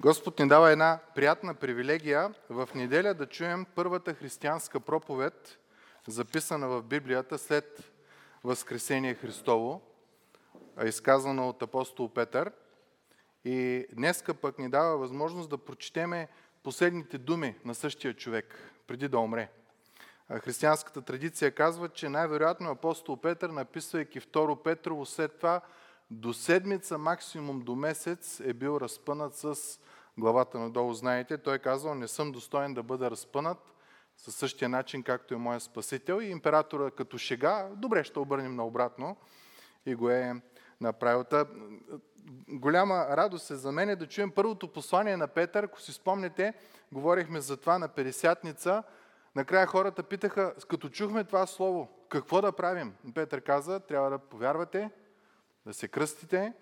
Господ ни дава една приятна привилегия в неделя да чуем първата християнска проповед, записана в Библията след Възкресение Христово, изказана от апостол Петър. И днеска пък ни дава възможност да прочетеме последните думи на същия човек, преди да умре. Християнската традиция казва, че най-вероятно апостол Петър, написвайки 2 Петрово, след това до седмица, максимум до месец е бил разпънат с главата надолу, знаете. Той е казал, не съм достоен да бъда разпънат със същия начин, както е моя спасител. И императора като шега, добре, ще обърнем наобратно. И го е направил. Голяма радост е за мен да чуем първото послание на Петър. Ако си спомнете, говорихме за това на Пересятница. Накрая хората питаха, като чухме това слово, какво да правим? Петър каза, трябва да повярвате, да се кръстите,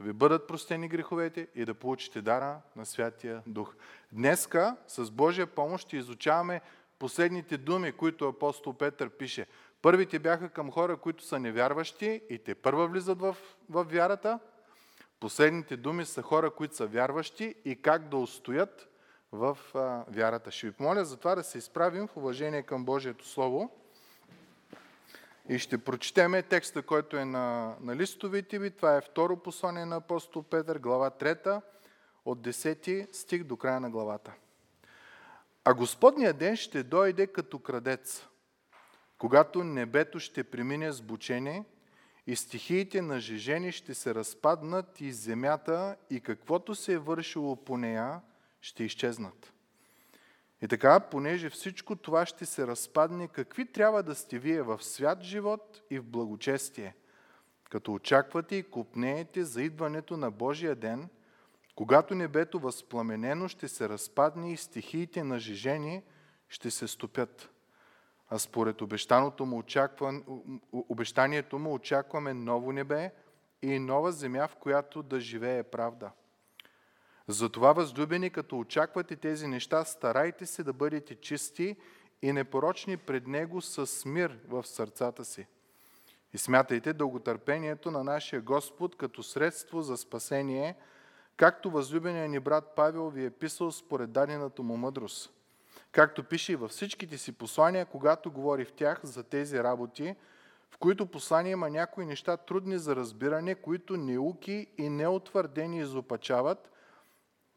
да ви бъдат простени греховете и да получите дара на Святия Дух. Днеска с Божия помощ ще изучаваме последните думи, които апостол Петър пише. Първите бяха към хора, които са невярващи и те първа влизат в, в вярата. Последните думи са хора, които са вярващи и как да устоят в а, вярата. Ще ви помоля за това да се изправим в уважение към Божието Слово. И ще прочетеме текста, който е на, на листовите ви. Това е второ послание на апостол Петър, глава 3, от 10 стих до края на главата. А Господния ден ще дойде като крадец, когато небето ще премине с бучение и стихиите на жежени ще се разпаднат и земята и каквото се е вършило по нея ще изчезнат. И така, понеже всичко това ще се разпадне, какви трябва да сте вие в свят живот и в благочестие, като очаквате и купнеете за идването на Божия ден, когато небето възпламенено ще се разпадне и стихиите на жижени ще се стопят. А според обещаното му очаква, обещанието му очакваме ново небе и нова земя, в която да живее правда. Затова, възлюбени, като очаквате тези неща, старайте се да бъдете чисти и непорочни пред Него с мир в сърцата си. И смятайте дълготърпението на нашия Господ като средство за спасение, както възлюбеният ни брат Павел ви е писал според дадената му мъдрост. Както пише и във всичките си послания, когато говори в тях за тези работи, в които послания има някои неща трудни за разбиране, които неуки и неутвърдени изопачават –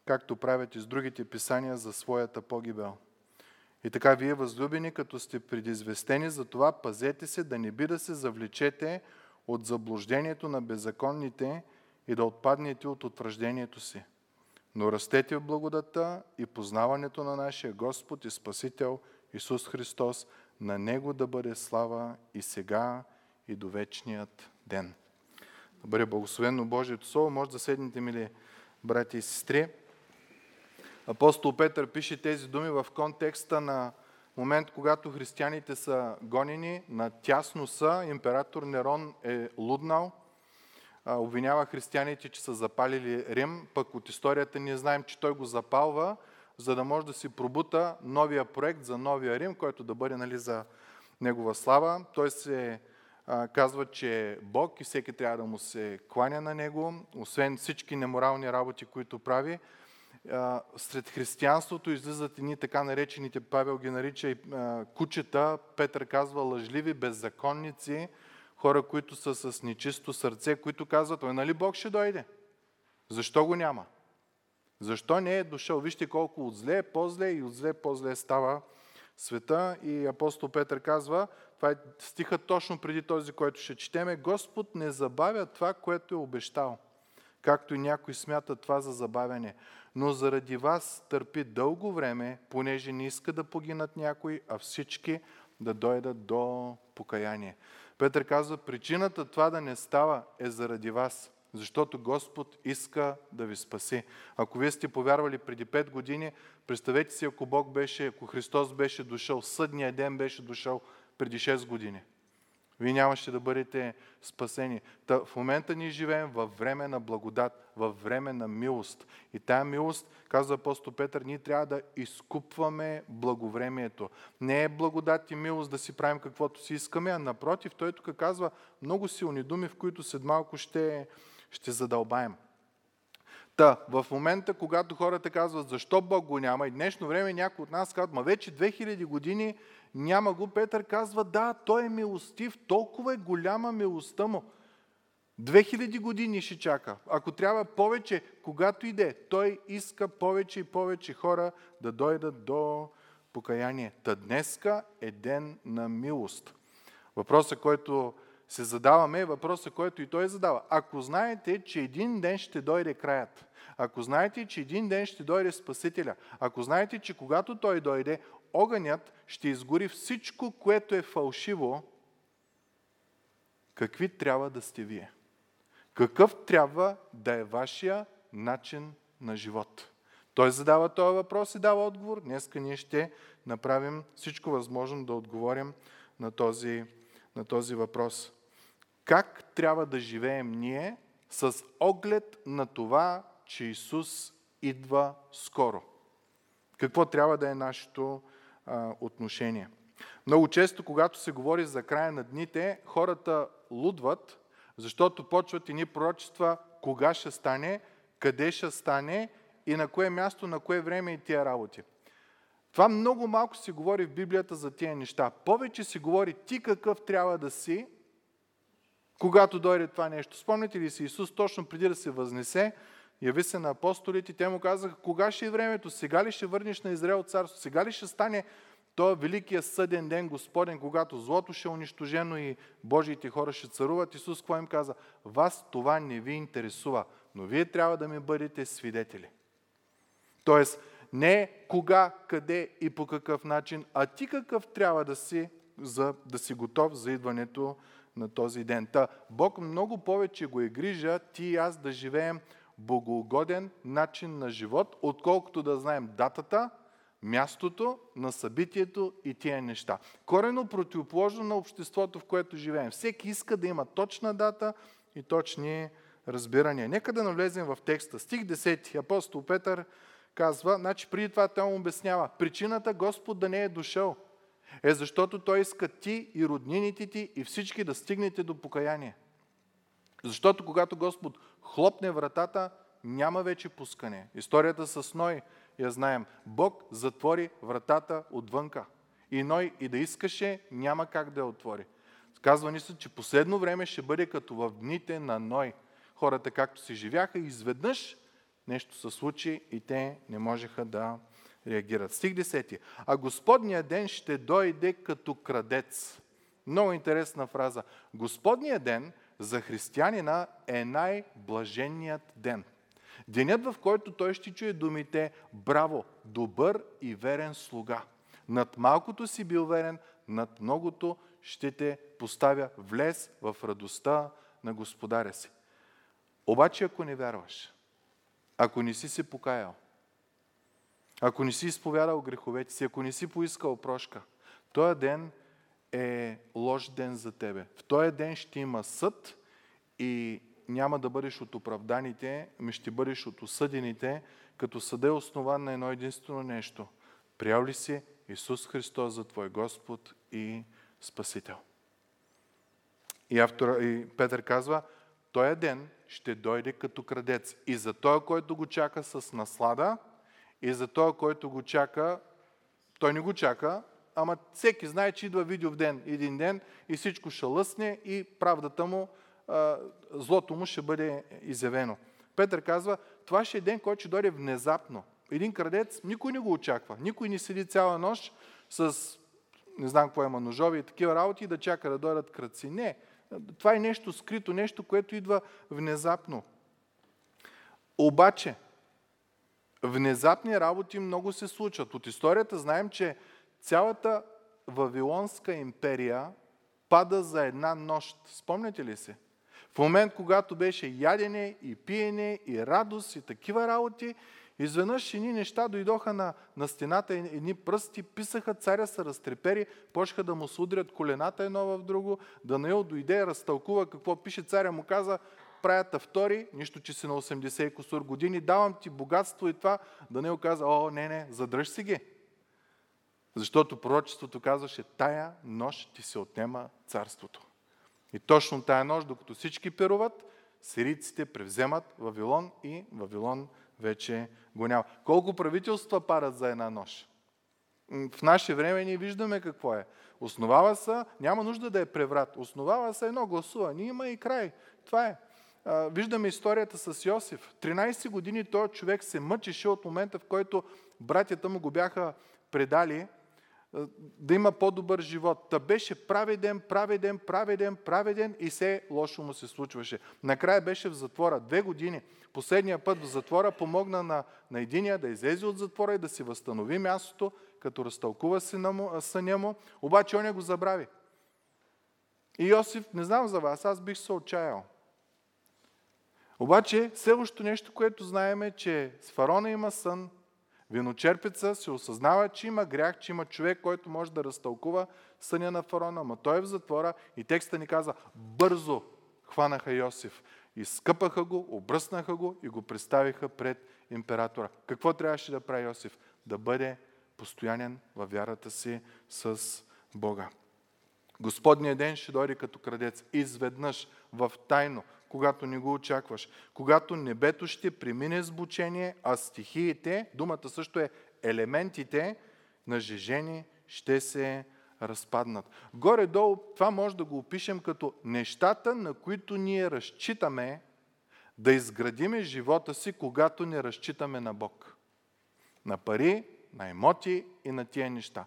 както правят и с другите писания за своята погибел. И така вие, възлюбени, като сте предизвестени за това, пазете се да не би да се завлечете от заблуждението на беззаконните и да отпаднете от утвърждението си. Но растете в благодата и познаването на нашия Господ и Спасител Исус Христос, на Него да бъде слава и сега и до вечният ден. Да бъде благословено Божието Слово. Може да седнете, мили брати и сестри. Апостол Петър пише тези думи в контекста на момент, когато християните са гонени, на тясно са, император Нерон е луднал, обвинява християните, че са запалили Рим, пък от историята ние знаем, че той го запалва, за да може да си пробута новия проект за новия Рим, който да бъде нали, за негова слава. Той се а, казва, че е Бог и всеки трябва да му се кланя на него, освен всички неморални работи, които прави сред християнството излизат едни така наречените, Павел ги нарича и кучета, Петър казва лъжливи, беззаконници, хора, които са с нечисто сърце, които казват, ой, нали Бог ще дойде? Защо го няма? Защо не е дошъл? Вижте колко от зле по-зле и от зле по-зле става света. И апостол Петър казва, това е стиха точно преди този, който ще четеме, Господ не забавя това, което е обещал, както и някой смята това за забавяне но заради вас търпи дълго време, понеже не иска да погинат някои, а всички да дойдат до покаяние. Петър казва, причината това да не става е заради вас, защото Господ иска да ви спаси. Ако вие сте повярвали преди 5 години, представете си, ако Бог беше, ако Христос беше дошъл, съдния ден беше дошъл преди 6 години – вие нямаше да бъдете спасени. Та, в момента ние живеем във време на благодат, във време на милост. И тая милост, казва апостол Петър, ние трябва да изкупваме благовремието. Не е благодат и милост да си правим каквото си искаме, а напротив, той тук казва много силни думи, в които след малко ще, ще задълбаем. Та, в момента, когато хората казват защо Бог го няма, и днешно време някой от нас казва, ма вече 2000 години няма го, Петър казва, да, той е милостив, толкова е голяма милостта му. 2000 години ще чака. Ако трябва повече, когато иде, той иска повече и повече хора да дойдат до покаяние. Та днеска е ден на милост. Въпросът, който се задаваме, е въпросът, който и той задава. Ако знаете, че един ден ще дойде краят, ако знаете, че един ден ще дойде Спасителя, ако знаете, че когато той дойде, огънят ще изгори всичко, което е фалшиво, какви трябва да сте вие? Какъв трябва да е вашия начин на живот? Той задава този въпрос и дава отговор. Днеска ние ще направим всичко възможно да отговорим на този, на този въпрос. Как трябва да живеем ние с оглед на това, че Исус идва скоро? Какво трябва да е нашето а, отношение? Много често, когато се говори за края на дните, хората лудват, защото почват ни пророчества кога ще стане, къде ще стане и на кое място, на кое време и тия работи. Това много малко се говори в Библията за тия неща. Повече се говори ти какъв трябва да си, когато дойде това нещо. Спомните ли си Исус точно преди да се възнесе, яви се на апостолите, те му казаха, кога ще е времето, сега ли ще върнеш на Израел царство, сега ли ще стане то великия съден ден Господен, когато злото ще е унищожено и Божиите хора ще царуват. Исус какво им каза? Вас това не ви интересува, но вие трябва да ми бъдете свидетели. Тоест, не кога, къде и по какъв начин, а ти какъв трябва да си, за да си готов за идването на този ден. Та, Бог много повече го е грижа ти и аз да живеем богоугоден начин на живот, отколкото да знаем датата, мястото на събитието и тия неща. Корено противоположно на обществото, в което живеем. Всеки иска да има точна дата и точни разбирания. Нека да навлезем в текста. Стих 10. Апостол Петър казва, значи преди това той му обяснява, причината Господ да не е дошъл е защото той иска ти и роднините ти и всички да стигнете до покаяние. Защото когато Господ хлопне вратата, няма вече пускане. Историята с Ной я знаем. Бог затвори вратата отвънка. И Ной и да искаше, няма как да я отвори. Казва ни се, че последно време ще бъде като в дните на Ной. Хората както си живяха, изведнъж нещо се случи и те не можеха да реагират. Стих 10. А Господния ден ще дойде като крадец. Много интересна фраза. Господния ден за християнина е най-блаженният ден. Денят, в който той ще чуе думите Браво, добър и верен слуга. Над малкото си бил верен, над многото ще те поставя влез в радостта на Господаря си. Обаче, ако не вярваш, ако не си се покаял, ако не си изповядал греховете си, ако не си поискал прошка, този ден е лош ден за тебе. В този ден ще има съд и няма да бъдеш от оправданите, ми ще бъдеш от осъдените, като съда е основан на едно единствено нещо. Приял ли си Исус Христос за Твой Господ и Спасител? И, автора, и Петър казва, този ден ще дойде като крадец. И за този, който го чака с наслада, и за този, който го чака, той не го чака, ама всеки знае, че идва видео в ден, един ден и всичко ще лъсне и правдата му, злото му ще бъде изявено. Петър казва, това ще е ден, който ще дойде внезапно. Един крадец никой не го очаква. Никой не седи цяла нощ с, не знам какво има, ножови и такива работи да чака да дойдат кръци. Не. Това е нещо скрито, нещо, което идва внезапно. Обаче, внезапни работи много се случват. От историята знаем, че цялата Вавилонска империя пада за една нощ. Спомняте ли се? В момент, когато беше ядене и пиене и радост и такива работи, изведнъж едни неща дойдоха на, на стената, едни пръсти, писаха, царя се разтрепери, почнаха да му судрят колената едно в друго, Данаил дойде, разтълкува какво пише, царя му каза, правята втори, нищо, че си на 80 и косур години, давам ти богатство и това. Даниил каза, о, не, не, задръж си ги. Защото пророчеството казваше, тая нощ ти се отнема царството. И точно тая нощ, докато всички пируват, сирийците превземат Вавилон и Вавилон вече го няма. Колко правителства парат за една нощ? В наше време ние виждаме какво е. Основава се, няма нужда да е преврат. Основава се едно гласуване. Има и край. Това е. Виждаме историята с Йосиф. 13 години този човек се мъчеше от момента, в който братята му го бяха предали да има по-добър живот. Та беше праведен, праведен, праведен, праведен и все лошо му се случваше. Накрая беше в затвора две години. Последния път в затвора помогна на, на единия да излезе от затвора и да си възстанови мястото, като разтълкува съня му, обаче он не го забрави. И Йосиф, не знам за вас, аз бих се отчаял. Обаче, следващото нещо, което знаем е, че с фарона има сън, Виночерпеца се осъзнава, че има грях, че има човек, който може да разтълкува съня на фарона, но той е в затвора и текста ни каза, бързо хванаха Йосиф. Изкъпаха го, обръснаха го и го представиха пред императора. Какво трябваше да прави Йосиф? Да бъде постоянен във вярата си с Бога. Господният ден ще дойде като крадец. Изведнъж, в тайно, когато не го очакваш. Когато небето ще премине с бучение, а стихиите, думата също е елементите на жежени, ще се разпаднат. Горе-долу това може да го опишем като нещата, на които ние разчитаме да изградиме живота си, когато не разчитаме на Бог. На пари, на емоти и на тия неща.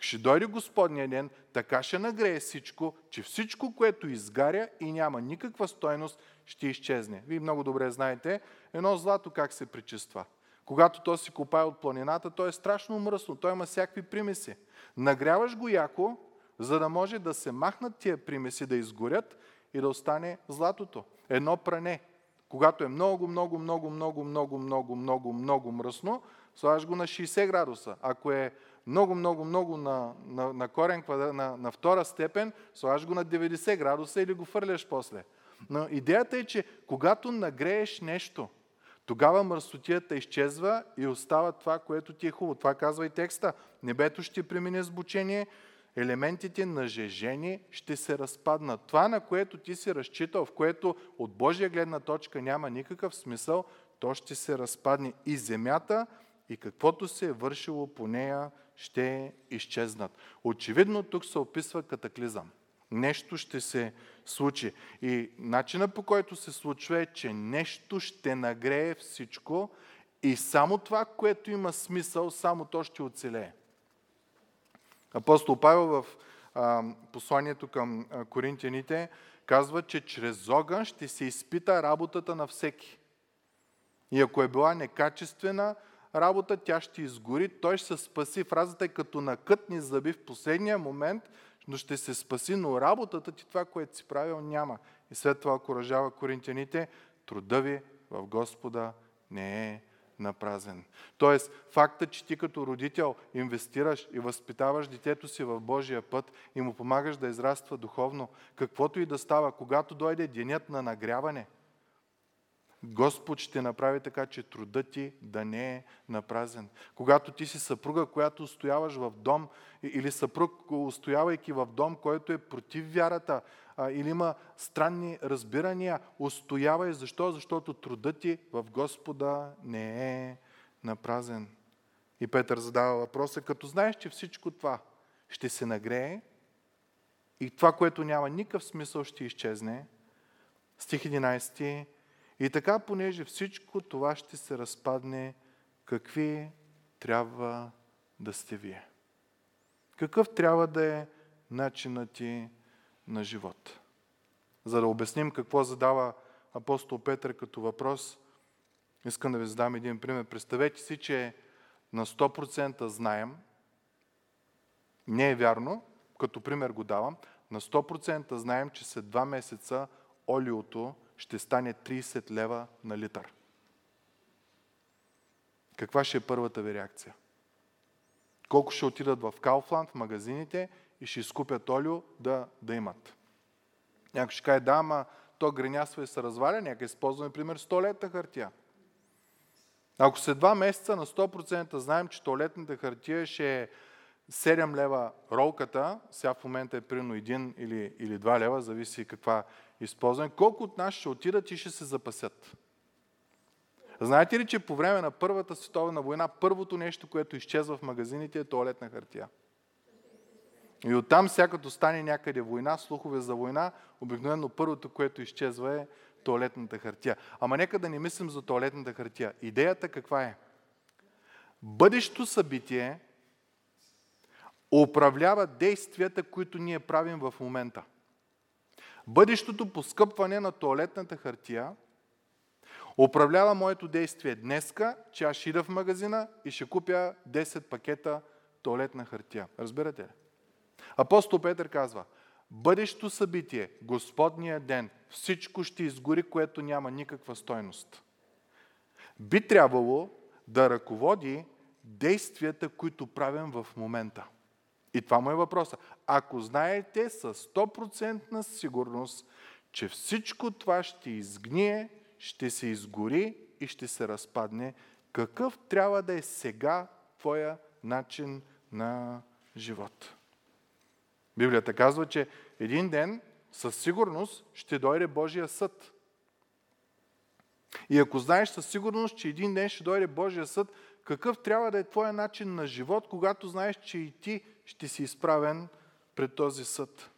Ще дойде Господния ден, така ще нагрее всичко, че всичко, което изгаря и няма никаква стойност, ще изчезне. Вие много добре знаете едно злато как се причиства. Когато то си копае от планината, то е страшно мръсно, то има всякакви примеси. Нагряваш го яко, за да може да се махнат тия примеси, да изгорят и да остане златото. Едно пране. Когато е много, много, много, много, много, много, много, много мръсно, слагаш го на 60 градуса. Ако е много, много, много на, на, на корен на, на втора степен, слагаш го на 90 градуса или го фърляш после. Но идеята е, че когато нагрееш нещо, тогава мърсотията изчезва и остава това, което ти е хубаво. Това казва и текста. Небето ще премине с бучение, елементите на жежение ще се разпаднат. Това, на което ти си разчитал, в което от Божия гледна точка няма никакъв смисъл, то ще се разпадне. И земята, и каквото се е вършило по нея, ще изчезнат. Очевидно тук се описва катаклизъм. Нещо ще се случи. И начина по който се случва е, че нещо ще нагрее всичко и само това, което има смисъл, само то ще оцелее. Апостол Павел в а, посланието към коринтияните казва, че чрез огън ще се изпита работата на всеки. И ако е била некачествена, работа, тя ще изгори, той ще се спаси. Фразата е като на кътни зъби в последния момент, но ще се спаси, но работата ти, това, което си правил, няма. И след това окоръжава коринтияните, труда ви в Господа не е напразен. Тоест, факта, че ти като родител инвестираш и възпитаваш детето си в Божия път и му помагаш да израства духовно, каквото и да става, когато дойде денят на нагряване – Господ ще направи така, че трудът ти да не е напразен. Когато ти си съпруга, която устояваш в дом, или съпруг, устоявайки в дом, който е против вярата, или има странни разбирания, устоявай. Защо? Защото трудът ти в Господа не е напразен. И Петър задава въпроса, като знаеш, че всичко това ще се нагрее и това, което няма никакъв смисъл, ще изчезне. Стих 11 и така, понеже всичко това ще се разпадне, какви трябва да сте вие? Какъв трябва да е начинът ти на живот? За да обясним какво задава апостол Петър като въпрос, искам да ви задам един пример. Представете си, че на 100% знаем, не е вярно, като пример го давам, на 100% знаем, че след два месеца олиото ще стане 30 лева на литър. Каква ще е първата ви реакция? Колко ще отидат в Кауфланд, в магазините и ще изкупят олио да, да имат? Някой ще каже, да, ама то гренясва и се разваля, нека използваме, например, 100 лета хартия. Ако след два месеца на 100% знаем, че туалетната хартия ще е 7 лева ролката, сега в момента е примерно 1 или, или 2 лева, зависи каква използвани, колко от нас ще отидат и ще се запасят. Знаете ли, че по време на Първата световна война първото нещо, което изчезва в магазините е туалетна хартия? И оттам всякато стане някъде война, слухове за война, обикновено първото, което изчезва е туалетната хартия. Ама нека да не мислим за туалетната хартия. Идеята каква е? Бъдещото събитие управлява действията, които ние правим в момента. Бъдещото поскъпване на туалетната хартия управлява моето действие днеска, че аз ще ида в магазина и ще купя 10 пакета туалетна хартия. Разбирате ли? Апостол Петър казва, бъдещото събитие, Господния ден, всичко ще изгори, което няма никаква стойност. Би трябвало да ръководи действията, които правим в момента. И това му е въпроса. Ако знаете с 100% сигурност, че всичко това ще изгние, ще се изгори и ще се разпадне, какъв трябва да е сега твоя начин на живот? Библията казва, че един ден със сигурност ще дойде Божия съд. И ако знаеш със сигурност, че един ден ще дойде Божия съд, какъв трябва да е твоя начин на живот, когато знаеш, че и ти ще си изправен пред този съд?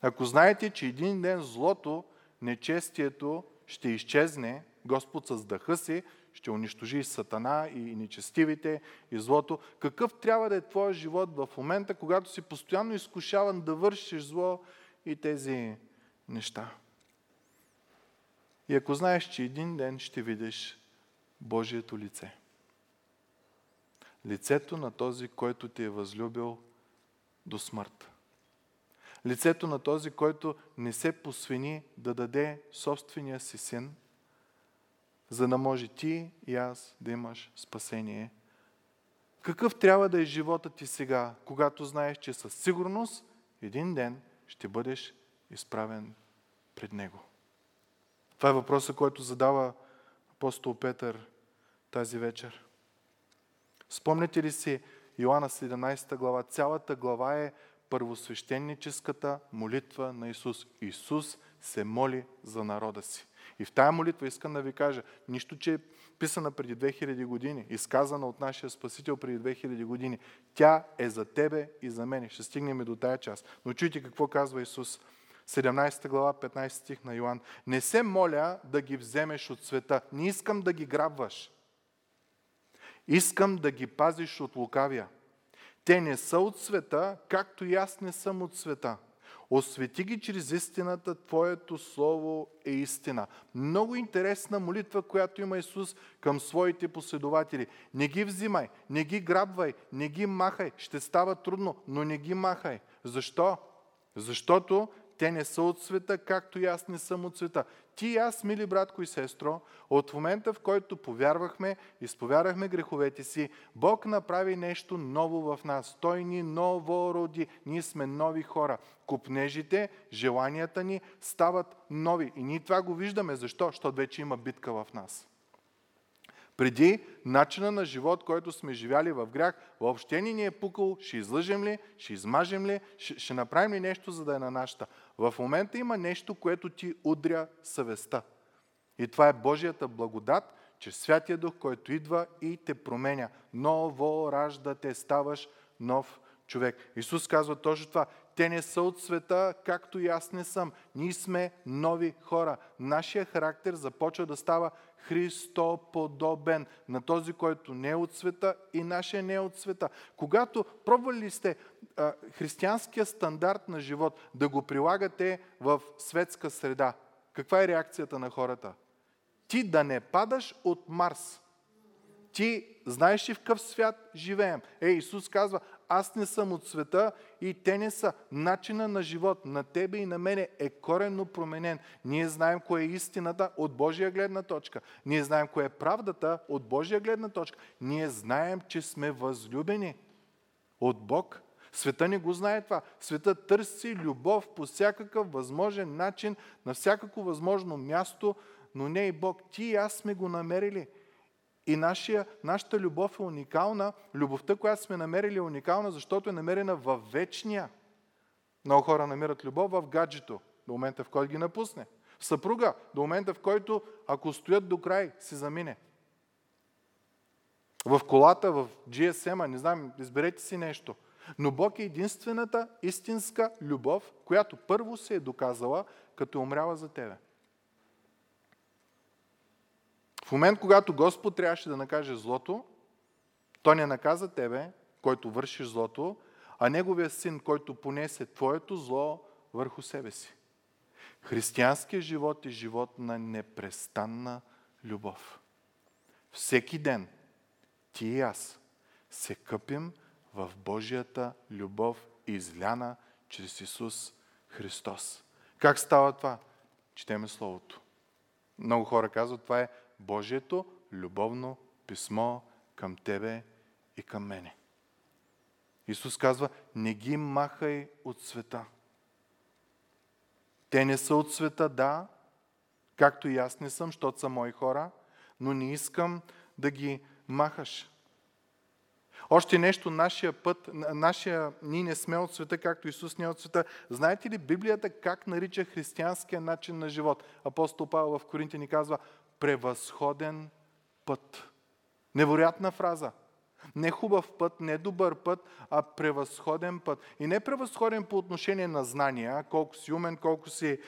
Ако знаете, че един ден злото, нечестието ще изчезне, Господ с дъха си ще унищожи сатана и нечестивите и злото. Какъв трябва да е твоя живот в момента, когато си постоянно изкушаван да вършиш зло и тези неща? И ако знаеш, че един ден ще видиш Божието лице. Лицето на този, който те е възлюбил до смърт. Лицето на този, който не се посвени да даде собствения си син – за да може ти и аз да имаш спасение. Какъв трябва да е живота ти сега, когато знаеш, че със сигурност един ден ще бъдеш изправен пред Него? Това е въпросът, който задава апостол Петър тази вечер. Спомняте ли си Йоанна 17 глава? Цялата глава е първосвещеническата молитва на Исус. Исус се моли за народа си. И в тая молитва искам да ви кажа, нищо, че е писана преди 2000 години, изказана от нашия Спасител преди 2000 години, тя е за тебе и за мене. Ще стигнем и до тая част. Но чуйте какво казва Исус. 17 глава, 15 стих на Йоан. Не се моля да ги вземеш от света. Не искам да ги грабваш. Искам да ги пазиш от лукавия. Те не са от света, както и аз не съм от света. Освети ги чрез истината, Твоето Слово е истина. Много интересна молитва, която има Исус към своите последователи. Не ги взимай, не ги грабвай, не ги махай. Ще става трудно, но не ги махай. Защо? Защото те не са от света, както и аз не съм от света. Ти и аз, мили братко и сестро, от момента в който повярвахме, изповядахме греховете си, Бог направи нещо ново в нас. Той ни ново роди. Ние сме нови хора. Купнежите, желанията ни стават нови. И ние това го виждаме. Защо? Защото вече има битка в нас. Преди начина на живот, който сме живяли в грях, въобще ни е пукал, ще излъжем ли, ще измажем ли, ще, ще направим ли нещо, за да е на нашата. В момента има нещо, което ти удря съвестта. И това е Божията благодат, че Святия Дух, който идва и те променя. Ново раждате, ставаш нов човек. Исус казва точно това. Те не са от света, както и аз не съм. Ние сме нови хора. Нашия характер започва да става Христоподобен на този, който не е от света и нашия не е от света. Когато пробвали сте а, християнския стандарт на живот да го прилагате в светска среда, каква е реакцията на хората? Ти да не падаш от Марс. Ти знаеш ли в какъв свят живеем? Е, Исус казва, аз не съм от света и те не са. Начина на живот на тебе и на мене е коренно променен. Ние знаем кое е истината от Божия гледна точка. Ние знаем кое е правдата от Божия гледна точка. Ние знаем, че сме възлюбени от Бог. Света не го знае това. Света търси любов по всякакъв възможен начин, на всякакво възможно място, но не и Бог. Ти и аз сме го намерили. И нашия, нашата любов е уникална. Любовта, която сме намерили е уникална, защото е намерена във вечния. Много хора намират любов в гаджето. до момента в който ги напусне. В съпруга, до момента в който, ако стоят до край, си замине. В колата, в GSM, не знам, изберете си нещо. Но Бог е единствената истинска любов, която първо се е доказала, като е умряла за тебе. В момент, когато Господ трябваше да накаже злото, той не наказа тебе, който вършиш злото, а неговия син, който понесе твоето зло върху себе си. Християнският живот е живот на непрестанна любов. Всеки ден ти и аз се къпим в Божията любов, изляна чрез Исус Христос. Как става това? Четеме Словото. Много хора казват, това е Божието любовно писмо към тебе и към мене. Исус казва, не ги махай от света. Те не са от света, да, както и аз не съм, защото са мои хора, но не искам да ги махаш. Още нещо, нашия път, нашия, ние не сме от света, както Исус не е от света. Знаете ли Библията как нарича християнския начин на живот? Апостол Павел в Коринти ни казва превъзходен път. Невероятна фраза. Не хубав път, не добър път, а превъзходен път. И не превъзходен по отношение на знания, колко си умен, колко си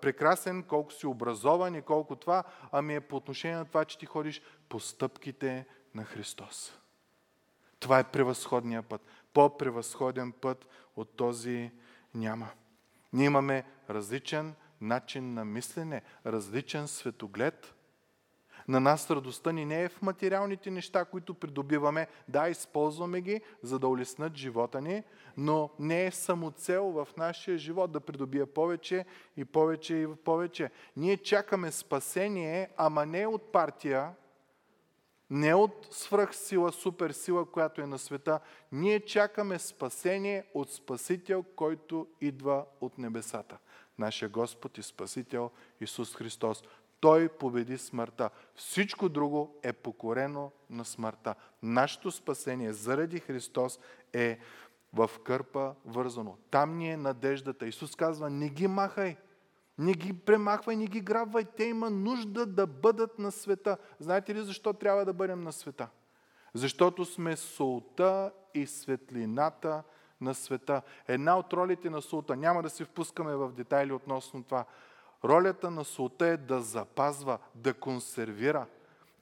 прекрасен, колко си образован и колко това, ами е по отношение на това, че ти ходиш по стъпките на Христос. Това е превъзходния път. По-превъзходен път от този няма. Ние имаме различен начин на мислене, различен светоглед. На нас радостта ни не е в материалните неща, които придобиваме. Да, използваме ги, за да улеснат живота ни, но не е самоцел в нашия живот да придобия повече и повече и повече. Ние чакаме спасение, ама не от партия, не от свръхсила, суперсила, която е на света. Ние чакаме спасение от Спасител, който идва от небесата. Нашия Господ и Спасител Исус Христос. Той победи смъртта. Всичко друго е покорено на смъртта. Нашето спасение заради Христос е в кърпа вързано. Там ни е надеждата. Исус казва, не ги махай. Не ги премахвай, не ги грабвай. Те има нужда да бъдат на света. Знаете ли защо трябва да бъдем на света? Защото сме солта и светлината на света. Една от ролите на солта, няма да се впускаме в детайли относно това, ролята на солта е да запазва, да консервира.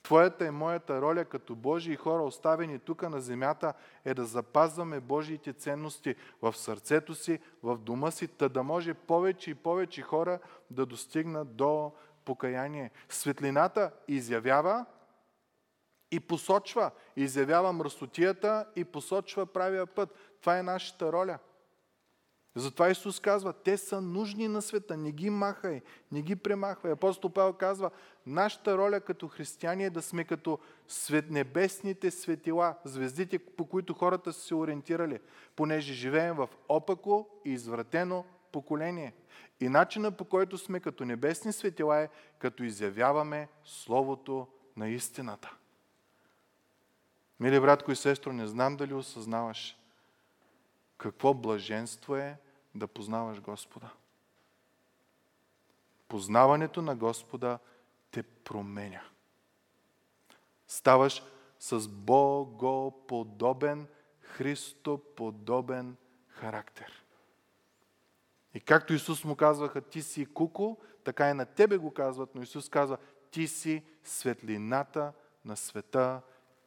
Твоята и моята роля като Божии хора, оставени тук на земята, е да запазваме Божиите ценности в сърцето си, в дома си, та да може повече и повече хора да достигнат до покаяние. Светлината изявява и посочва. Изявява мръсотията и посочва правия път. Това е нашата роля – затова Исус казва, те са нужни на света, не ги махай, не ги премахвай. Апостол Павел казва, нашата роля като християни е да сме като свет, небесните светила, звездите, по които хората са се ориентирали, понеже живеем в опако и извратено поколение. И начина по който сме като небесни светила е, като изявяваме Словото на истината. Мили братко и сестро, не знам дали осъзнаваш – какво блаженство е да познаваш Господа. Познаването на Господа те променя. Ставаш с Богоподобен, Христоподобен характер. И както Исус му казваха, ти си куко, така и на тебе го казват, но Исус казва, ти си светлината на света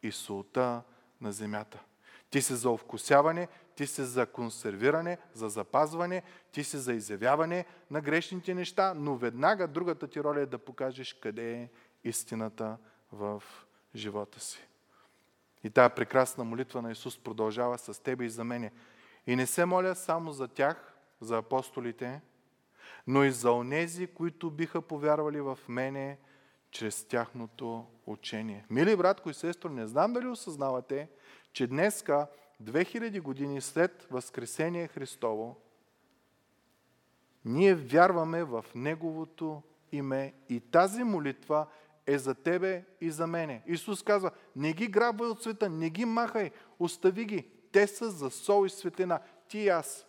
и солта на земята. Ти си за овкусяване, ти си за консервиране, за запазване, ти си за изявяване на грешните неща, но веднага другата ти роля е да покажеш къде е истината в живота си. И тая прекрасна молитва на Исус продължава с тебе и за мене. И не се моля само за тях, за апостолите, но и за онези, които биха повярвали в мене чрез тяхното учение. Мили братко и сестро, не знам дали осъзнавате, че днеска 2000 години след Възкресение Христово, ние вярваме в Неговото име и тази молитва е за тебе и за мене. Исус казва, не ги грабвай от света, не ги махай, остави ги. Те са за сол и светлина. Ти и аз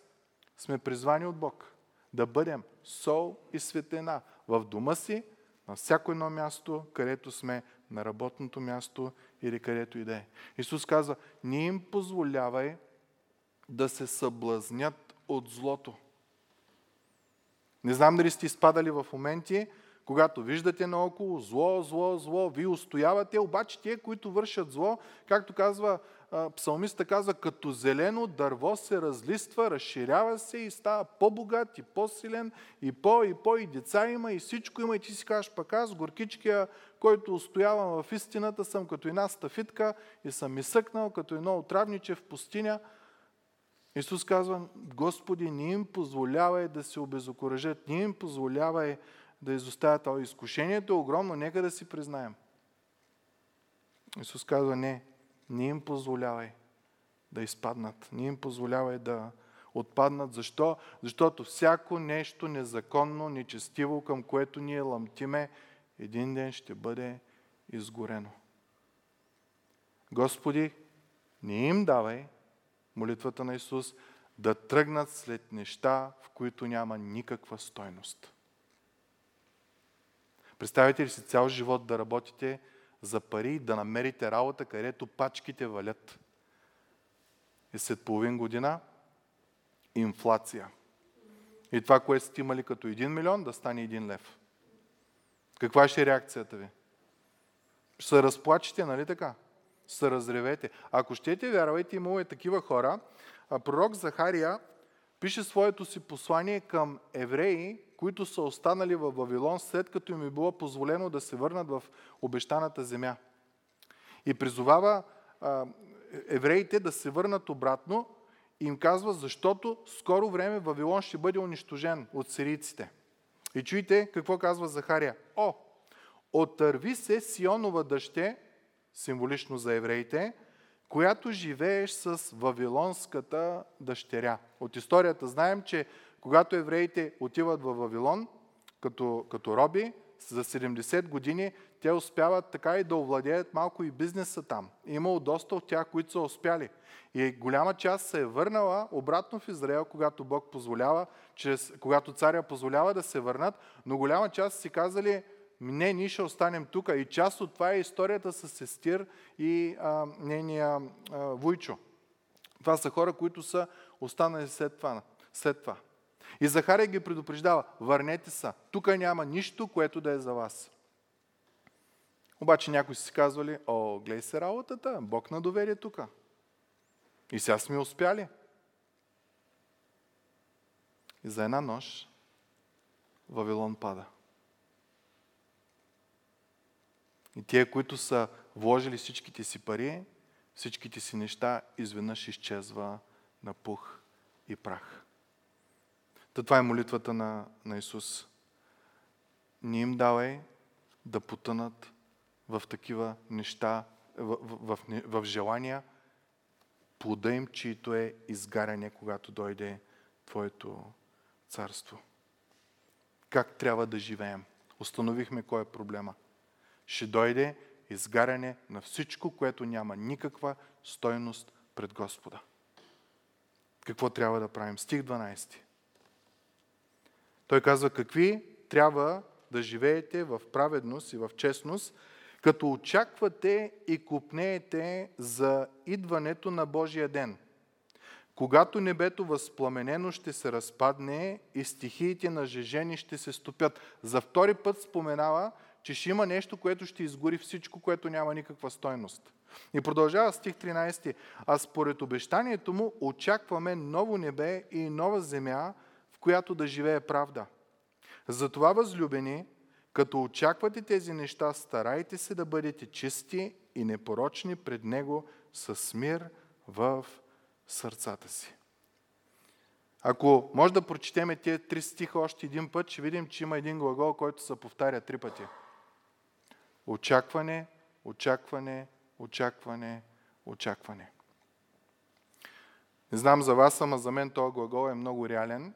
сме призвани от Бог да бъдем сол и светлина в дома си, на всяко едно място, където сме, на работното място или където и да е. Исус казва, не им позволявай да се съблазнят от злото. Не знам дали сте изпадали в моменти, когато виждате наоколо зло, зло, зло, вие устоявате, обаче те, които вършат зло, както казва псалмиста, казва, като зелено дърво се разлиства, разширява се и става по-богат и по-силен и по, и по, и деца има, и всичко има, и ти си кажеш, пък аз, горкичкия, който устоявам в истината, съм като една стафитка и съм ми съкнал като едно отравниче в пустиня. Исус казва, Господи, не им позволявай да се обезокоръжат, не им позволявай да изоставят това. Изкушението е огромно, нека да си признаем. Исус казва, не, не им позволявай да изпаднат, не им позволявай да отпаднат. Защо? Защото всяко нещо незаконно, нечестиво, към което ние ламтиме, един ден ще бъде изгорено. Господи, не им давай молитвата на Исус да тръгнат след неща, в които няма никаква стойност. Представете ли си цял живот да работите за пари и да намерите работа, където пачките валят? И след половин година инфлация. И това, което сте имали като 1 милион, да стане 1 лев. Каква ще е реакцията ви? Ще се разплачете, нали така? Ще се разревете. Ако щете, вярвайте, имало е такива хора. Пророк Захария пише своето си послание към евреи, които са останали в Вавилон, след като им е било позволено да се върнат в обещаната земя. И призовава а, евреите да се върнат обратно и им казва, защото скоро време Вавилон ще бъде унищожен от сирийците. И чуйте какво казва Захария. О, отърви се Сионова дъще, символично за евреите, която живееш с Вавилонската дъщеря. От историята знаем, че когато евреите отиват в Вавилон като, като роби, за 70 години те успяват така и да овладеят малко и бизнеса там. Имало доста от тях, които са успяли. И голяма част се е върнала обратно в Израел, когато Бог позволява, чрез, когато царя позволява да се върнат, но голяма част си казали, не, ние ще останем тук. И част от това е историята с Сестир и а, нейния а, Вуйчо. Това са хора, които са останали след това. След това. И Захария ги предупреждава, върнете се, тук няма нищо, което да е за вас. Обаче някои си казвали, о, гледай се работата, Бог на доверие тук. И сега сме успяли. И за една нощ Вавилон пада. И тия, които са вложили всичките си пари, всичките си неща, изведнъж изчезва на пух и прах. Та това е молитвата на, на Исус. Не им давай да потънат в такива неща, в, в, в, в желания, плода им, чието е изгаряне, когато дойде Твоето царство. Как трябва да живеем? Установихме кой е проблема. Ще дойде изгаряне на всичко, което няма никаква стойност пред Господа. Какво трябва да правим? Стих 12. Той казва какви трябва да живеете в праведност и в честност, като очаквате и купнеете за идването на Божия ден. Когато небето възпламенено ще се разпадне и стихиите на жежени ще се стопят. За втори път споменава, че ще има нещо, което ще изгори всичко, което няма никаква стойност. И продължава стих 13. А според обещанието му очакваме ново небе и нова земя, в която да живее правда. Затова, възлюбени, като очаквате тези неща, старайте се да бъдете чисти и непорочни пред Него с мир в сърцата си. Ако може да прочетеме тези три стиха още един път, ще видим, че има един глагол, който се повтаря три пъти. Очакване, очакване, очакване, очакване. Не знам за вас, ама за мен този глагол е много реален.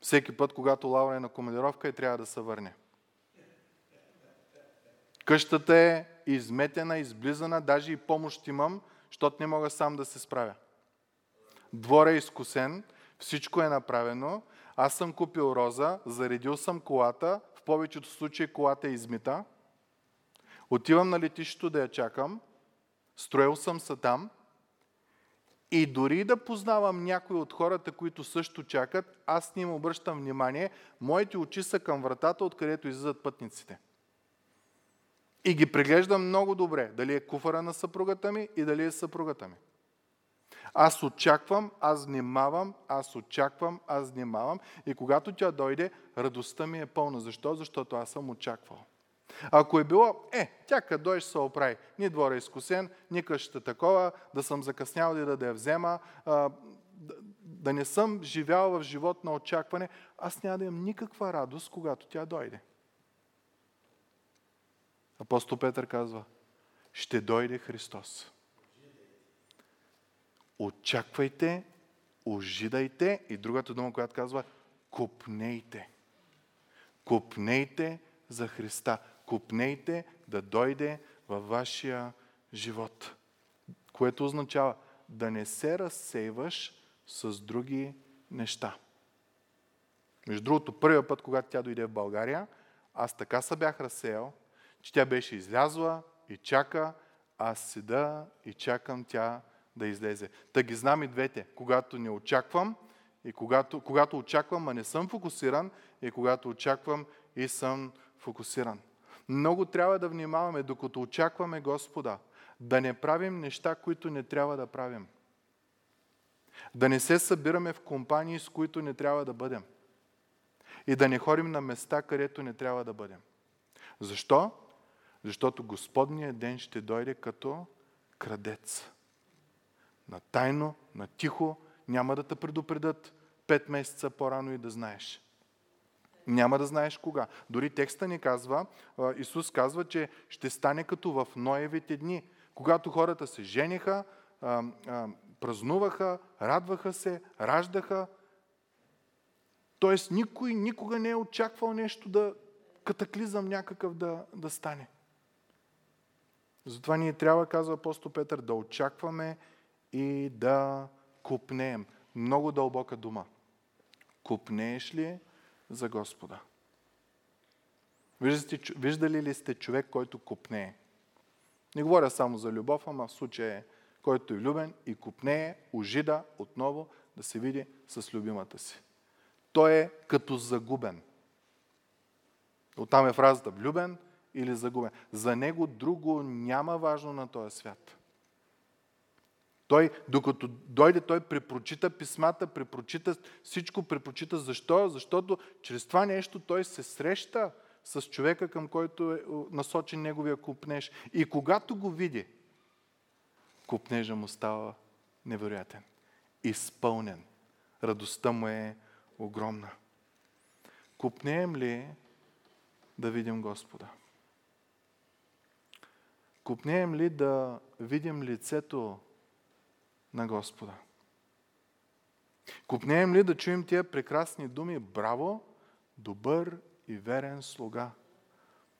Всеки път, когато Лаура е на командировка и трябва да се върне. Къщата е изметена, изблизана, даже и помощ имам, защото не мога сам да се справя. Двор е изкусен, всичко е направено, Аз съм купил роза, заредил съм колата, в повечето случаи колата е измита. Отивам на летището да я чакам, строил съм се там и дори да познавам някои от хората, които също чакат, аз не им обръщам внимание, моите очи са към вратата, откъдето излизат пътниците. И ги преглеждам много добре, дали е куфара на съпругата ми и дали е съпругата ми. Аз очаквам, аз внимавам, аз очаквам, аз внимавам и когато тя дойде, радостта ми е пълна. Защо? Защото аз съм очаквал. Ако е било, е, тя като дойде се оправи. Ни двора е изкусен, ни къщата такова, да съм закъснял да, да я взема, а, да, да не съм живял в живот на очакване, аз няма да имам никаква радост, когато тя дойде. Апостол Петър казва, ще дойде Христос. Очаквайте, ожидайте и другата дума, която казва, купнейте. Купнейте за Христа. Купнейте да дойде във вашия живот. Което означава да не се разсейваш с други неща. Между другото, първият път, когато тя дойде в България, аз така се бях разсеял, че тя беше излязла и чака, аз седа и чакам тя да излезе. Та ги знам и двете. Когато не очаквам и когато, когато очаквам, а не съм фокусиран, и когато очаквам и съм фокусиран. Много трябва да внимаваме, докато очакваме Господа, да не правим неща, които не трябва да правим. Да не се събираме в компании, с които не трябва да бъдем. И да не ходим на места, където не трябва да бъдем. Защо? Защото Господният ден ще дойде като крадец. На тайно, на тихо, няма да те предупредят пет месеца по-рано и да знаеш. Няма да знаеш кога. Дори текста ни казва, Исус казва, че ще стане като в Ноевите дни, когато хората се жениха, празнуваха, радваха се, раждаха. Тоест никой никога не е очаквал нещо да катаклизъм някакъв да, да стане. Затова ние трябва, казва апостол Петър, да очакваме и да купнеем. Много дълбока дума. Купнееш ли за Господа? Виждали ли сте човек, който купнее? Не говоря само за любов, ама в случая който е влюбен и купнее, ожида отново да се види с любимата си. Той е като загубен. Оттам е фразата влюбен или загубен. За него друго няма важно на този свят. Той, докато дойде, той препрочита писмата, препрочита всичко, препрочита. Защо? Защото чрез това нещо той се среща с човека, към който е насочен неговия купнеж. И когато го види, купнежа му става невероятен. Изпълнен. Радостта му е огромна. Купнеем ли да видим Господа? Купнеем ли да видим лицето на Господа? Купнеем ли да чуем тия прекрасни думи? Браво, добър и верен слуга.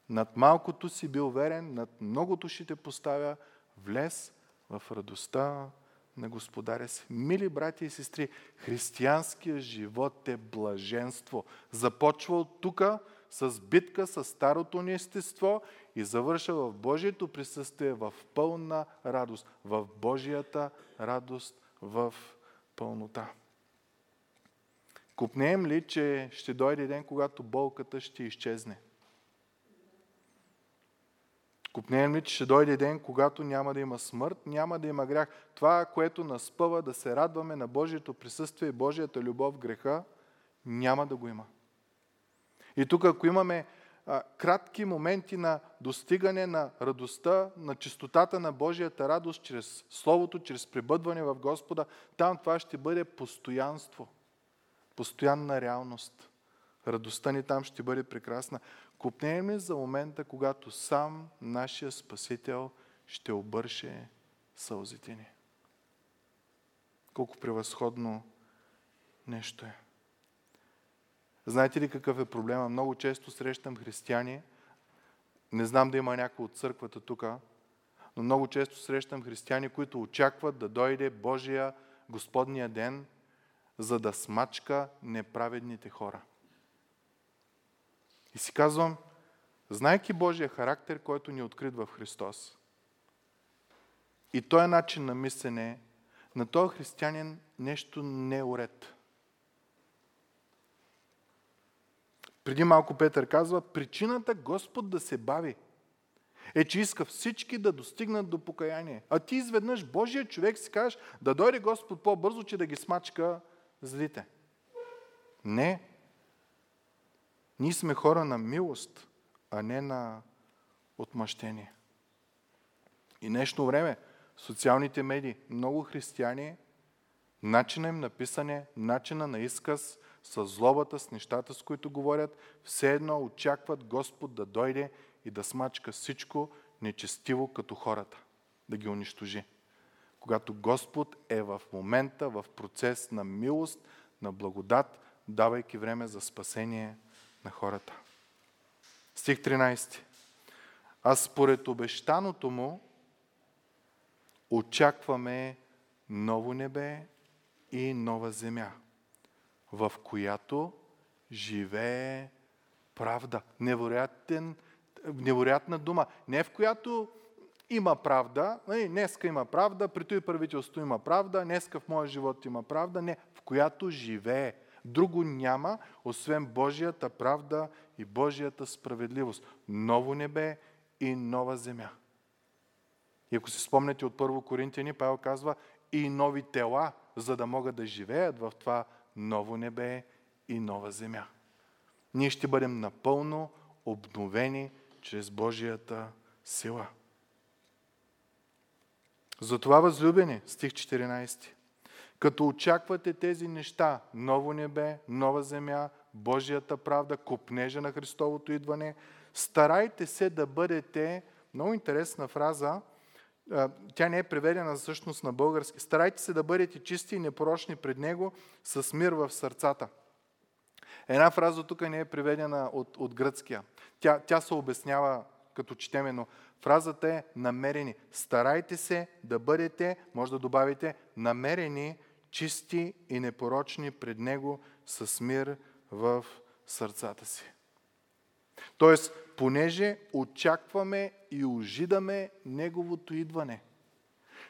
Над малкото си бил верен, над многото ще те поставя, влез в радостта на Господаря си. Мили брати и сестри, християнския живот е блаженство. Започва от тук с битка с старото ни естество и завърша в Божието присъствие в пълна радост, в Божията радост в пълнота. Купнеем ли, че ще дойде ден, когато болката ще изчезне? Купнеем ли, че ще дойде ден, когато няма да има смърт, няма да има грях? Това, което наспъва да се радваме на Божието присъствие и Божията любов, греха, няма да го има. И тук, ако имаме кратки моменти на достигане на радостта, на чистотата на Божията радост чрез Словото, чрез пребъдване в Господа, там това ще бъде постоянство, постоянна реалност. Радостта ни там ще бъде прекрасна. Купнеем ли за момента, когато сам нашия Спасител ще обърше сълзите ни? Колко превъзходно нещо е. Знаете ли какъв е проблема? Много често срещам християни, не знам да има някой от църквата тук, но много често срещам християни, които очакват да дойде Божия Господния ден, за да смачка неправедните хора. И си казвам, знайки Божия характер, който ни е открит в Христос, и този начин на мислене, на този християнин нещо не е уред. Преди малко Петър казва, причината Господ да се бави е, че иска всички да достигнат до покаяние. А ти изведнъж Божия човек си кажеш да дойде Господ по-бързо, че да ги смачка злите. Не. Ние сме хора на милост, а не на отмъщение. И нещо време, социалните медии, много християни, начина им на писане, начина на изказ, с злобата, с нещата, с които говорят, все едно очакват Господ да дойде и да смачка всичко нечестиво като хората, да ги унищожи. Когато Господ е в момента, в процес на милост, на благодат, давайки време за спасение на хората. Стих 13. А според обещаното му очакваме ново небе и нова земя, в която живее правда. Невероятен, невероятна дума. Не в която има правда, днеска има правда, при той правителство има правда, днеска в моя живот има правда, не, в която живее. Друго няма, освен Божията правда и Божията справедливост. Ново небе и нова земя. И ако си спомняте от първо Коринтияни, Павел казва и нови тела, за да могат да живеят в това ново небе и нова земя. Ние ще бъдем напълно обновени чрез Божията сила. Затова, възлюбени, стих 14, като очаквате тези неща, ново небе, нова земя, Божията правда, купнежа на Христовото идване, старайте се да бъдете, много интересна фраза, тя не е преведена всъщност на български. Старайте се да бъдете чисти и непорочни пред Него с мир в сърцата. Една фраза тук не е преведена от, от гръцкия. Тя, тя се обяснява като четеме, но фразата е намерени. Старайте се да бъдете, може да добавите, намерени, чисти и непорочни пред Него с мир в сърцата си. Тоест, понеже очакваме и ожидаме Неговото идване,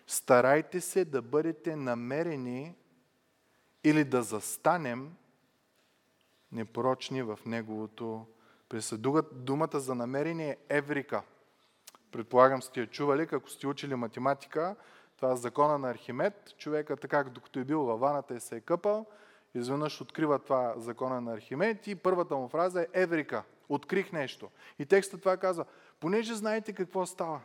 старайте се да бъдете намерени или да застанем непорочни в Неговото присъдуга. Думата за намерение е еврика. Предполагам сте я чували, ако сте учили математика, това е закона на Архимед. Човека така, докато е бил във ваната и се е къпал, изведнъж открива това закона на Архимед и първата му фраза е еврика. Открих нещо. И текстът това казва, понеже знаете какво става,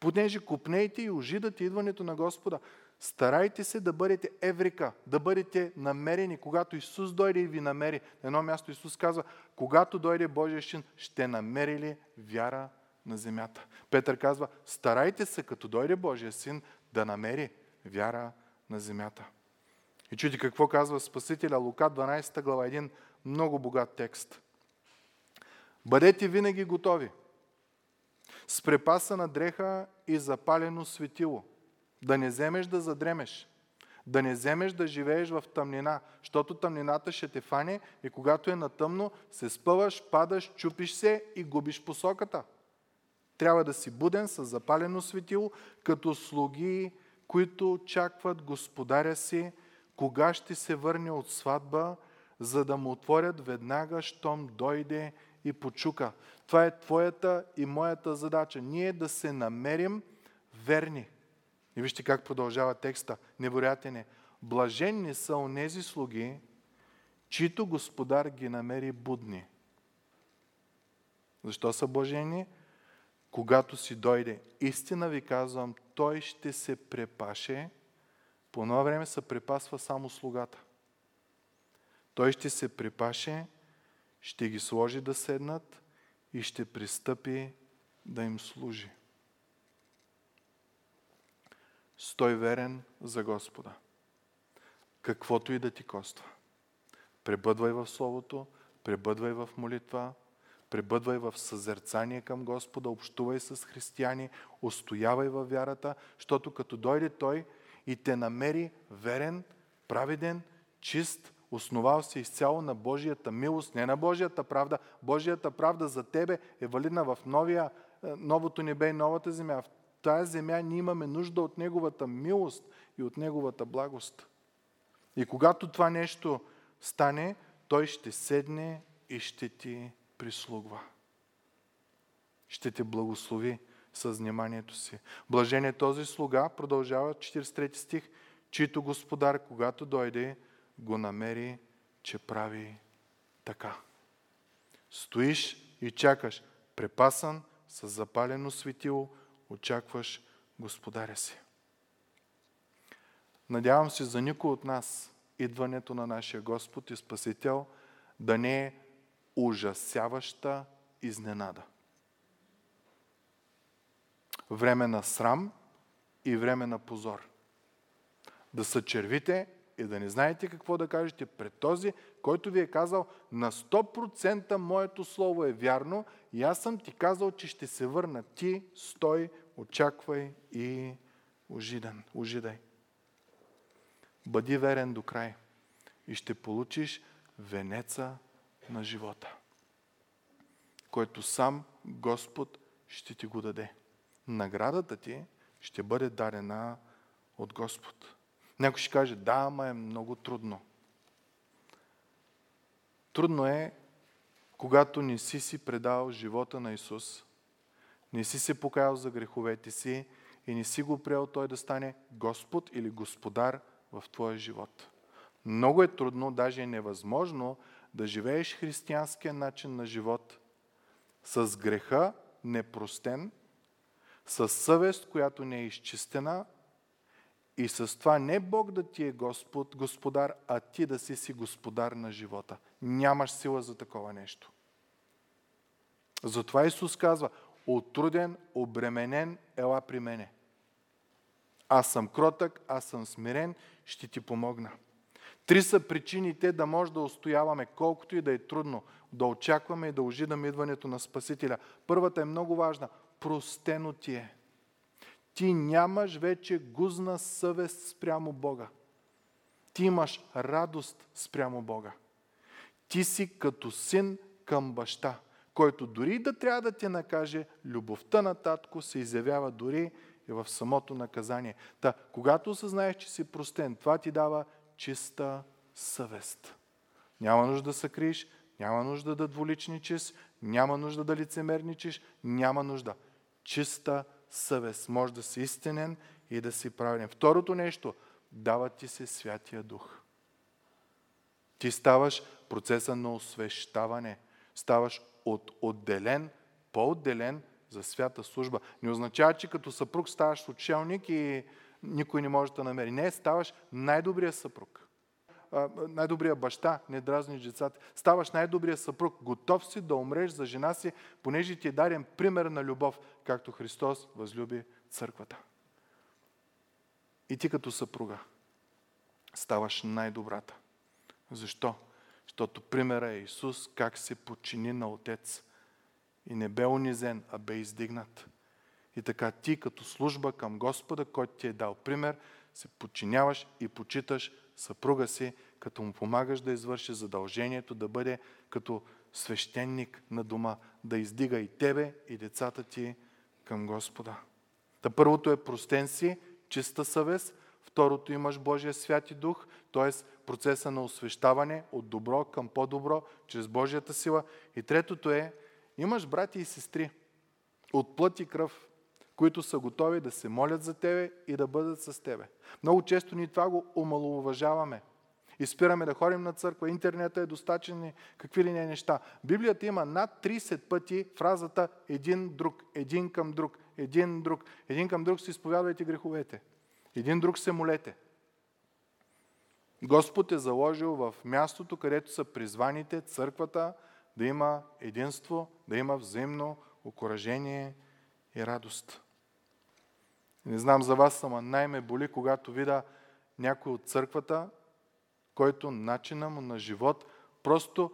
понеже купнейте и ожидате идването на Господа, Старайте се да бъдете еврика, да бъдете намерени, когато Исус дойде и ви намери. На едно място Исус казва, когато дойде Божия Шин, ще намери ли вяра на земята? Петър казва, старайте се, като дойде Божия Син, да намери вяра на земята. И чуйте какво казва Спасителя Лука 12 глава, един много богат текст. Бъдете винаги готови, с препаса на дреха и запалено светило – да не вземеш да задремеш. Да не вземеш да живееш в тъмнина, защото тъмнината ще те фане и когато е на тъмно, се спъваш, падаш, чупиш се и губиш посоката. Трябва да си буден с запалено светило, като слуги, които очакват господаря си, кога ще се върне от сватба, за да му отворят веднага, щом дойде и почука. Това е твоята и моята задача. Ние да се намерим верни. И вижте как продължава текста. Невероятен е. Блаженни са онези слуги, чието господар ги намери будни. Защо са блажени? Когато си дойде. Истина ви казвам, той ще се препаше. По едно време се препасва само слугата. Той ще се препаше, ще ги сложи да седнат и ще пристъпи да им служи. Стой верен за Господа. Каквото и да ти коства. Пребъдвай в Словото, пребъдвай в молитва, пребъдвай в съзерцание към Господа, общувай с християни, устоявай във вярата, защото като дойде Той и те намери верен, праведен, чист, основал се изцяло на Божията милост, не на Божията правда. Божията правда за тебе е валидна в новия, е, новото небе и новата земя. В тази земя ние имаме нужда от Неговата милост и от Неговата благост. И когато това нещо стане, Той ще седне и ще ти прислугва. Ще те благослови с вниманието си. Блажен е този слуга, продължава 43 стих, чийто господар, когато дойде, го намери, че прави така. Стоиш и чакаш, препасан с запалено светило, очакваш господаря си. Надявам се за никой от нас идването на нашия Господ и Спасител да не е ужасяваща изненада. Време на срам и време на позор. Да се червите и да не знаете какво да кажете пред този, който ви е казал на 100% моето слово е вярно и аз съм ти казал, че ще се върна. Ти стой, очаквай и ужидан, ужидай. Бъди верен до край и ще получиш венеца на живота, който сам Господ ще ти го даде. Наградата ти ще бъде дадена от Господ. Някой ще каже, да, ама е много трудно. Трудно е, когато не си си предал живота на Исус, не си се покаял за греховете си и не си го приел Той да стане Господ или Господар в твоя живот. Много е трудно, даже е невъзможно да живееш християнския начин на живот с греха непростен, с съвест, която не е изчистена и с това не Бог да ти е Господ, Господар, а ти да си си Господар на живота. Нямаш сила за такова нещо. Затова Исус казва, отруден, обременен, ела при мене. Аз съм кротък, аз съм смирен, ще ти помогна. Три са причините да може да устояваме, колкото и да е трудно, да очакваме и да ожидаме идването на Спасителя. Първата е много важна. Простено ти е. Ти нямаш вече гузна съвест спрямо Бога. Ти имаш радост спрямо Бога. Ти си като син към баща, който дори да трябва да те накаже, любовта на татко се изявява дори и в самото наказание. Та, когато осъзнаеш, че си простен, това ти дава чиста съвест. Няма нужда да се криеш, няма нужда да дволичничиш, няма нужда да лицемерничиш, няма нужда. Чиста съвест. Може да си истинен и да си правилен. Второто нещо, дава ти се Святия Дух. Ти ставаш процеса на освещаване. Ставаш от отделен, по-отделен за свята служба. Не означава, че като съпруг ставаш учелник и никой не може да намери. Не, ставаш най-добрия съпруг. Най-добрия баща, не дразниш децата. Ставаш най-добрия съпруг. Готов си да умреш за жена си, понеже ти е даден пример на любов, както Христос възлюби църквата. И ти като съпруга ставаш най-добрата. Защо? Защото примера е Исус как се подчини на Отец и не бе унизен, а бе издигнат. И така ти като служба към Господа, който ти е дал пример, се подчиняваш и почиташ съпруга си, като му помагаш да извърши задължението да бъде като свещеник на дома, да издига и тебе, и децата ти към Господа. Та първото е простен си, чиста съвест, второто имаш Божия святи дух, т.е. процеса на освещаване от добро към по-добро, чрез Божията сила. И третото е, имаш брати и сестри от плът и кръв, които са готови да се молят за тебе и да бъдат с тебе. Много често ние това го омалуважаваме. И спираме да ходим на църква, интернета е достатъчен, какви ли не неща. Библията има над 30 пъти фразата един друг, един към друг, един друг. Един към друг си изповядвайте греховете. Един друг се молете. Господ е заложил в мястото, където са призваните църквата, да има единство, да има взаимно окоръжение и радост. Не знам за вас, ама най-ме боли, когато видя някой от църквата, който начина му на живот просто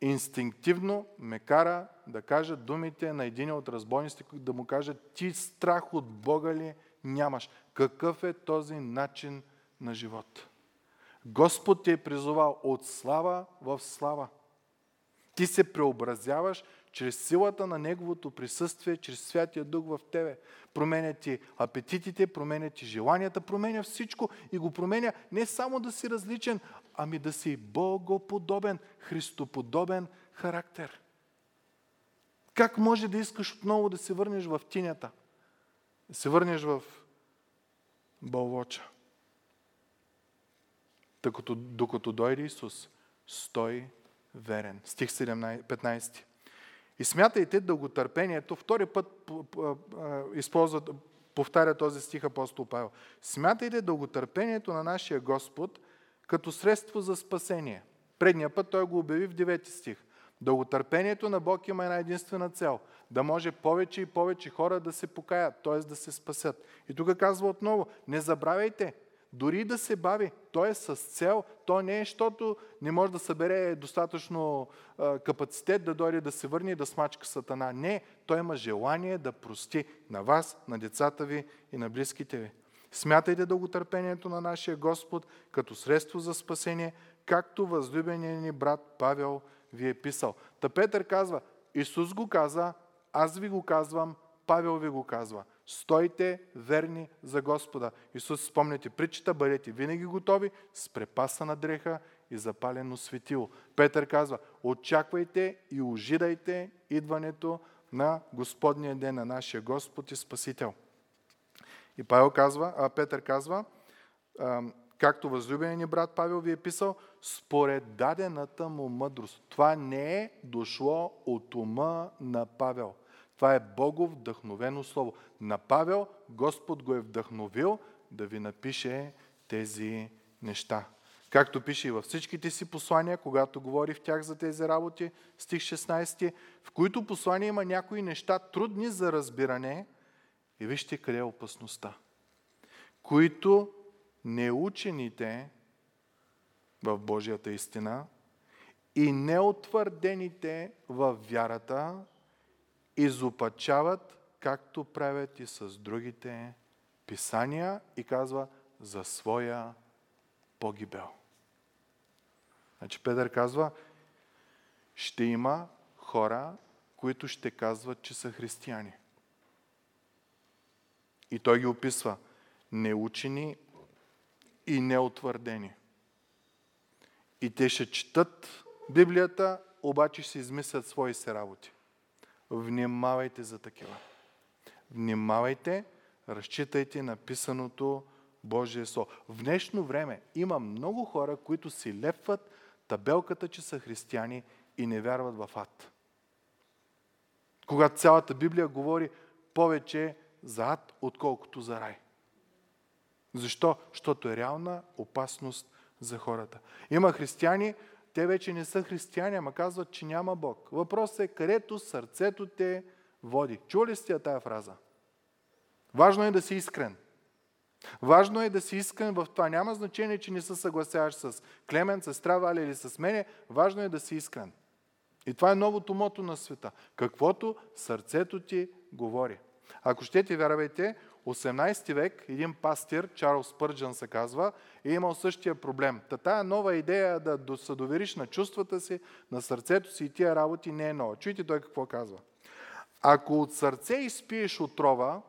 инстинктивно ме кара да кажа думите на един от разбойниците, да му кажа, ти страх от Бога ли нямаш? Какъв е този начин на живот? Господ те е призовал от слава в слава. Ти се преобразяваш чрез силата на Неговото присъствие, чрез Святия Дух в тебе. Променя ти апетитите, променя ти желанията, променя всичко и го променя не само да си различен, ами да си богоподобен, христоподобен характер. Как може да искаш отново да се върнеш в тинята? Да се върнеш в бълвоча? Докато, докато дойде Исус, стой верен. Стих 17, 15. И смятайте дълготърпението, втори път използва, повтаря този стих апостол Павел. Смятайте дълготърпението на нашия Господ като средство за спасение. Предния път той го обяви в 9 стих. Дълготърпението на Бог има една единствена цел. Да може повече и повече хора да се покаят, т.е. да се спасят. И тук казва отново, не забравяйте, дори да се бави, то е с цел, то не е, защото не може да събере достатъчно а, капацитет да дойде да се върне и да смачка сатана. Не, той има желание да прости на вас, на децата ви и на близките ви. Смятайте дълготърпението на нашия Господ като средство за спасение, както възлюбеният ни брат Павел ви е писал. Та Петър казва, Исус го каза, аз ви го казвам, Павел ви го казва. Стойте верни за Господа. Исус, спомняте притчата, бъдете винаги готови с препаса на дреха и запалено светило. Петър казва, очаквайте и ожидайте идването на Господния ден на нашия Господ и Спасител. И Павел казва, а Петър казва, както възлюбеният ни брат Павел ви е писал, според дадената му мъдрост. Това не е дошло от ума на Павел. Това е Богов вдъхновено слово. На Павел Господ го е вдъхновил да ви напише тези неща. Както пише и във всичките си послания, когато говори в тях за тези работи, стих 16, в които послания има някои неща трудни за разбиране, и вижте къде е опасността, които неучените в Божията истина и неотвърдените в вярата изопачават, както правят и с другите писания и казва за своя погибел. Значи Петър казва, ще има хора, които ще казват, че са християни. И той ги описва неучени и неутвърдени. И те ще четат Библията, обаче ще измислят свои се работи. Внимавайте за такива. Внимавайте, разчитайте написаното Божие Слово. В днешно време има много хора, които си лепват табелката, че са християни и не вярват в ад. Когато цялата Библия говори повече за ад, отколкото за рай. Защо? Защото е реална опасност за хората. Има християни, те вече не са християни, ама казват, че няма Бог. Въпросът е където сърцето те води. Чули сте тая фраза? Важно е да си искрен. Важно е да си искрен в това. Няма значение, че не се съгласяваш с Клемен, с Травали или с мене. Важно е да си искрен. И това е новото мото на света. Каквото сърцето ти говори. Ако щете, вярвайте, 18 век един пастир, Чарлз Пърджан се казва, е имал същия проблем. Та тая нова идея да се довериш на чувствата си, на сърцето си и тия работи не е нова. Чуйте той какво казва. Ако от сърце изпиеш отрова,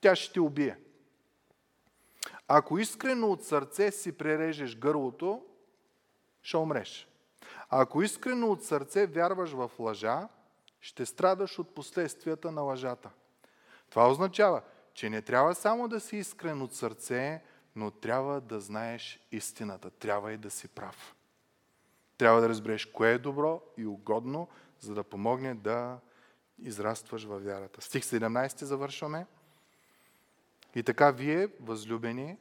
тя ще те убие. Ако искрено от сърце си прережеш гърлото, ще умреш. Ако искрено от сърце вярваш в лъжа, ще страдаш от последствията на лъжата. Това означава, че не трябва само да си искрен от сърце, но трябва да знаеш истината. Трябва и да си прав. Трябва да разбереш кое е добро и угодно, за да помогне да израстваш във вярата. Стих 17 завършваме. И така вие, възлюбени,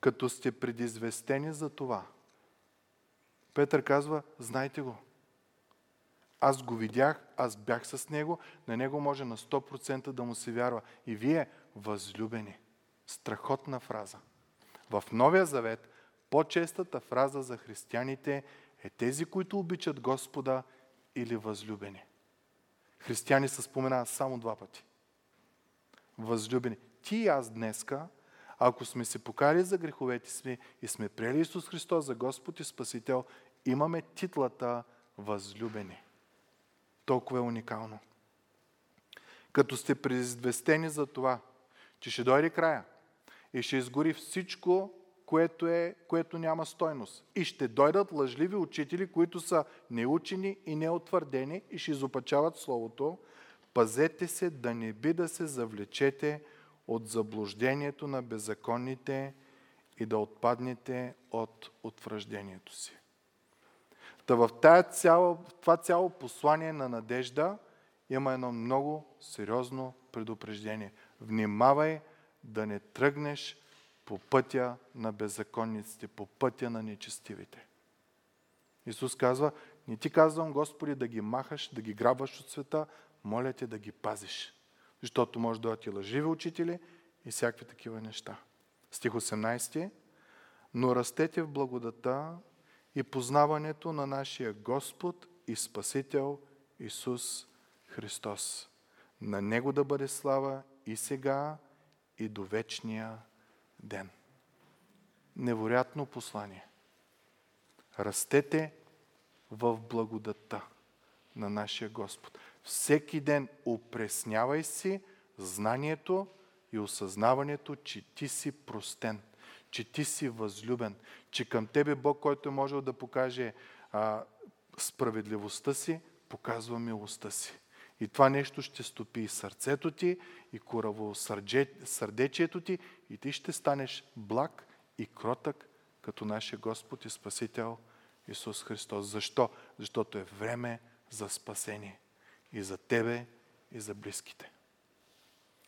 като сте предизвестени за това. Петър казва, знайте го. Аз го видях, аз бях с него, на него може на 100% да му се вярва. И вие, възлюбени, страхотна фраза. В Новия Завет по-честата фраза за християните е тези, които обичат Господа или възлюбени. Християни се споменават само два пъти. Възлюбени. Ти и аз днеска, Ако сме се покали за греховете си и сме приели Исус Христос за Господ и Спасител, имаме титлата възлюбени. Толкова е уникално. Като сте предизвестени за това, че ще дойде края и ще изгори всичко, което, е, което няма стойност. И ще дойдат лъжливи учители, които са неучени и неотвърдени и ще изопачават Словото. Пазете се да не би да се завлечете от заблуждението на беззаконните и да отпаднете от утвърждението си. Та в цяло, това цяло послание на надежда има едно много сериозно предупреждение. Внимавай да не тръгнеш по пътя на беззаконниците, по пътя на нечестивите. Исус казва, не ти казвам, Господи, да ги махаш, да ги грабваш от света, моля те да ги пазиш. Защото може да дойдат и лъживи учители и всякакви такива неща. Стих 18. Но растете в благодата и познаването на нашия Господ и Спасител Исус Христос. На Него да бъде слава и сега, и до вечния ден. Невероятно послание. Растете в благодата на нашия Господ. Всеки ден упреснявай си знанието и осъзнаването, че ти си простен, че ти си възлюбен, че към тебе Бог, който е можел да покаже а, справедливостта си, показва милостта си. И това нещо ще стопи и сърцето ти, и кораво сърдечието ти, и ти ще станеш благ и кротък, като нашия Господ и Спасител Исус Христос. Защо? Защото е време за спасение. И за тебе, и за близките.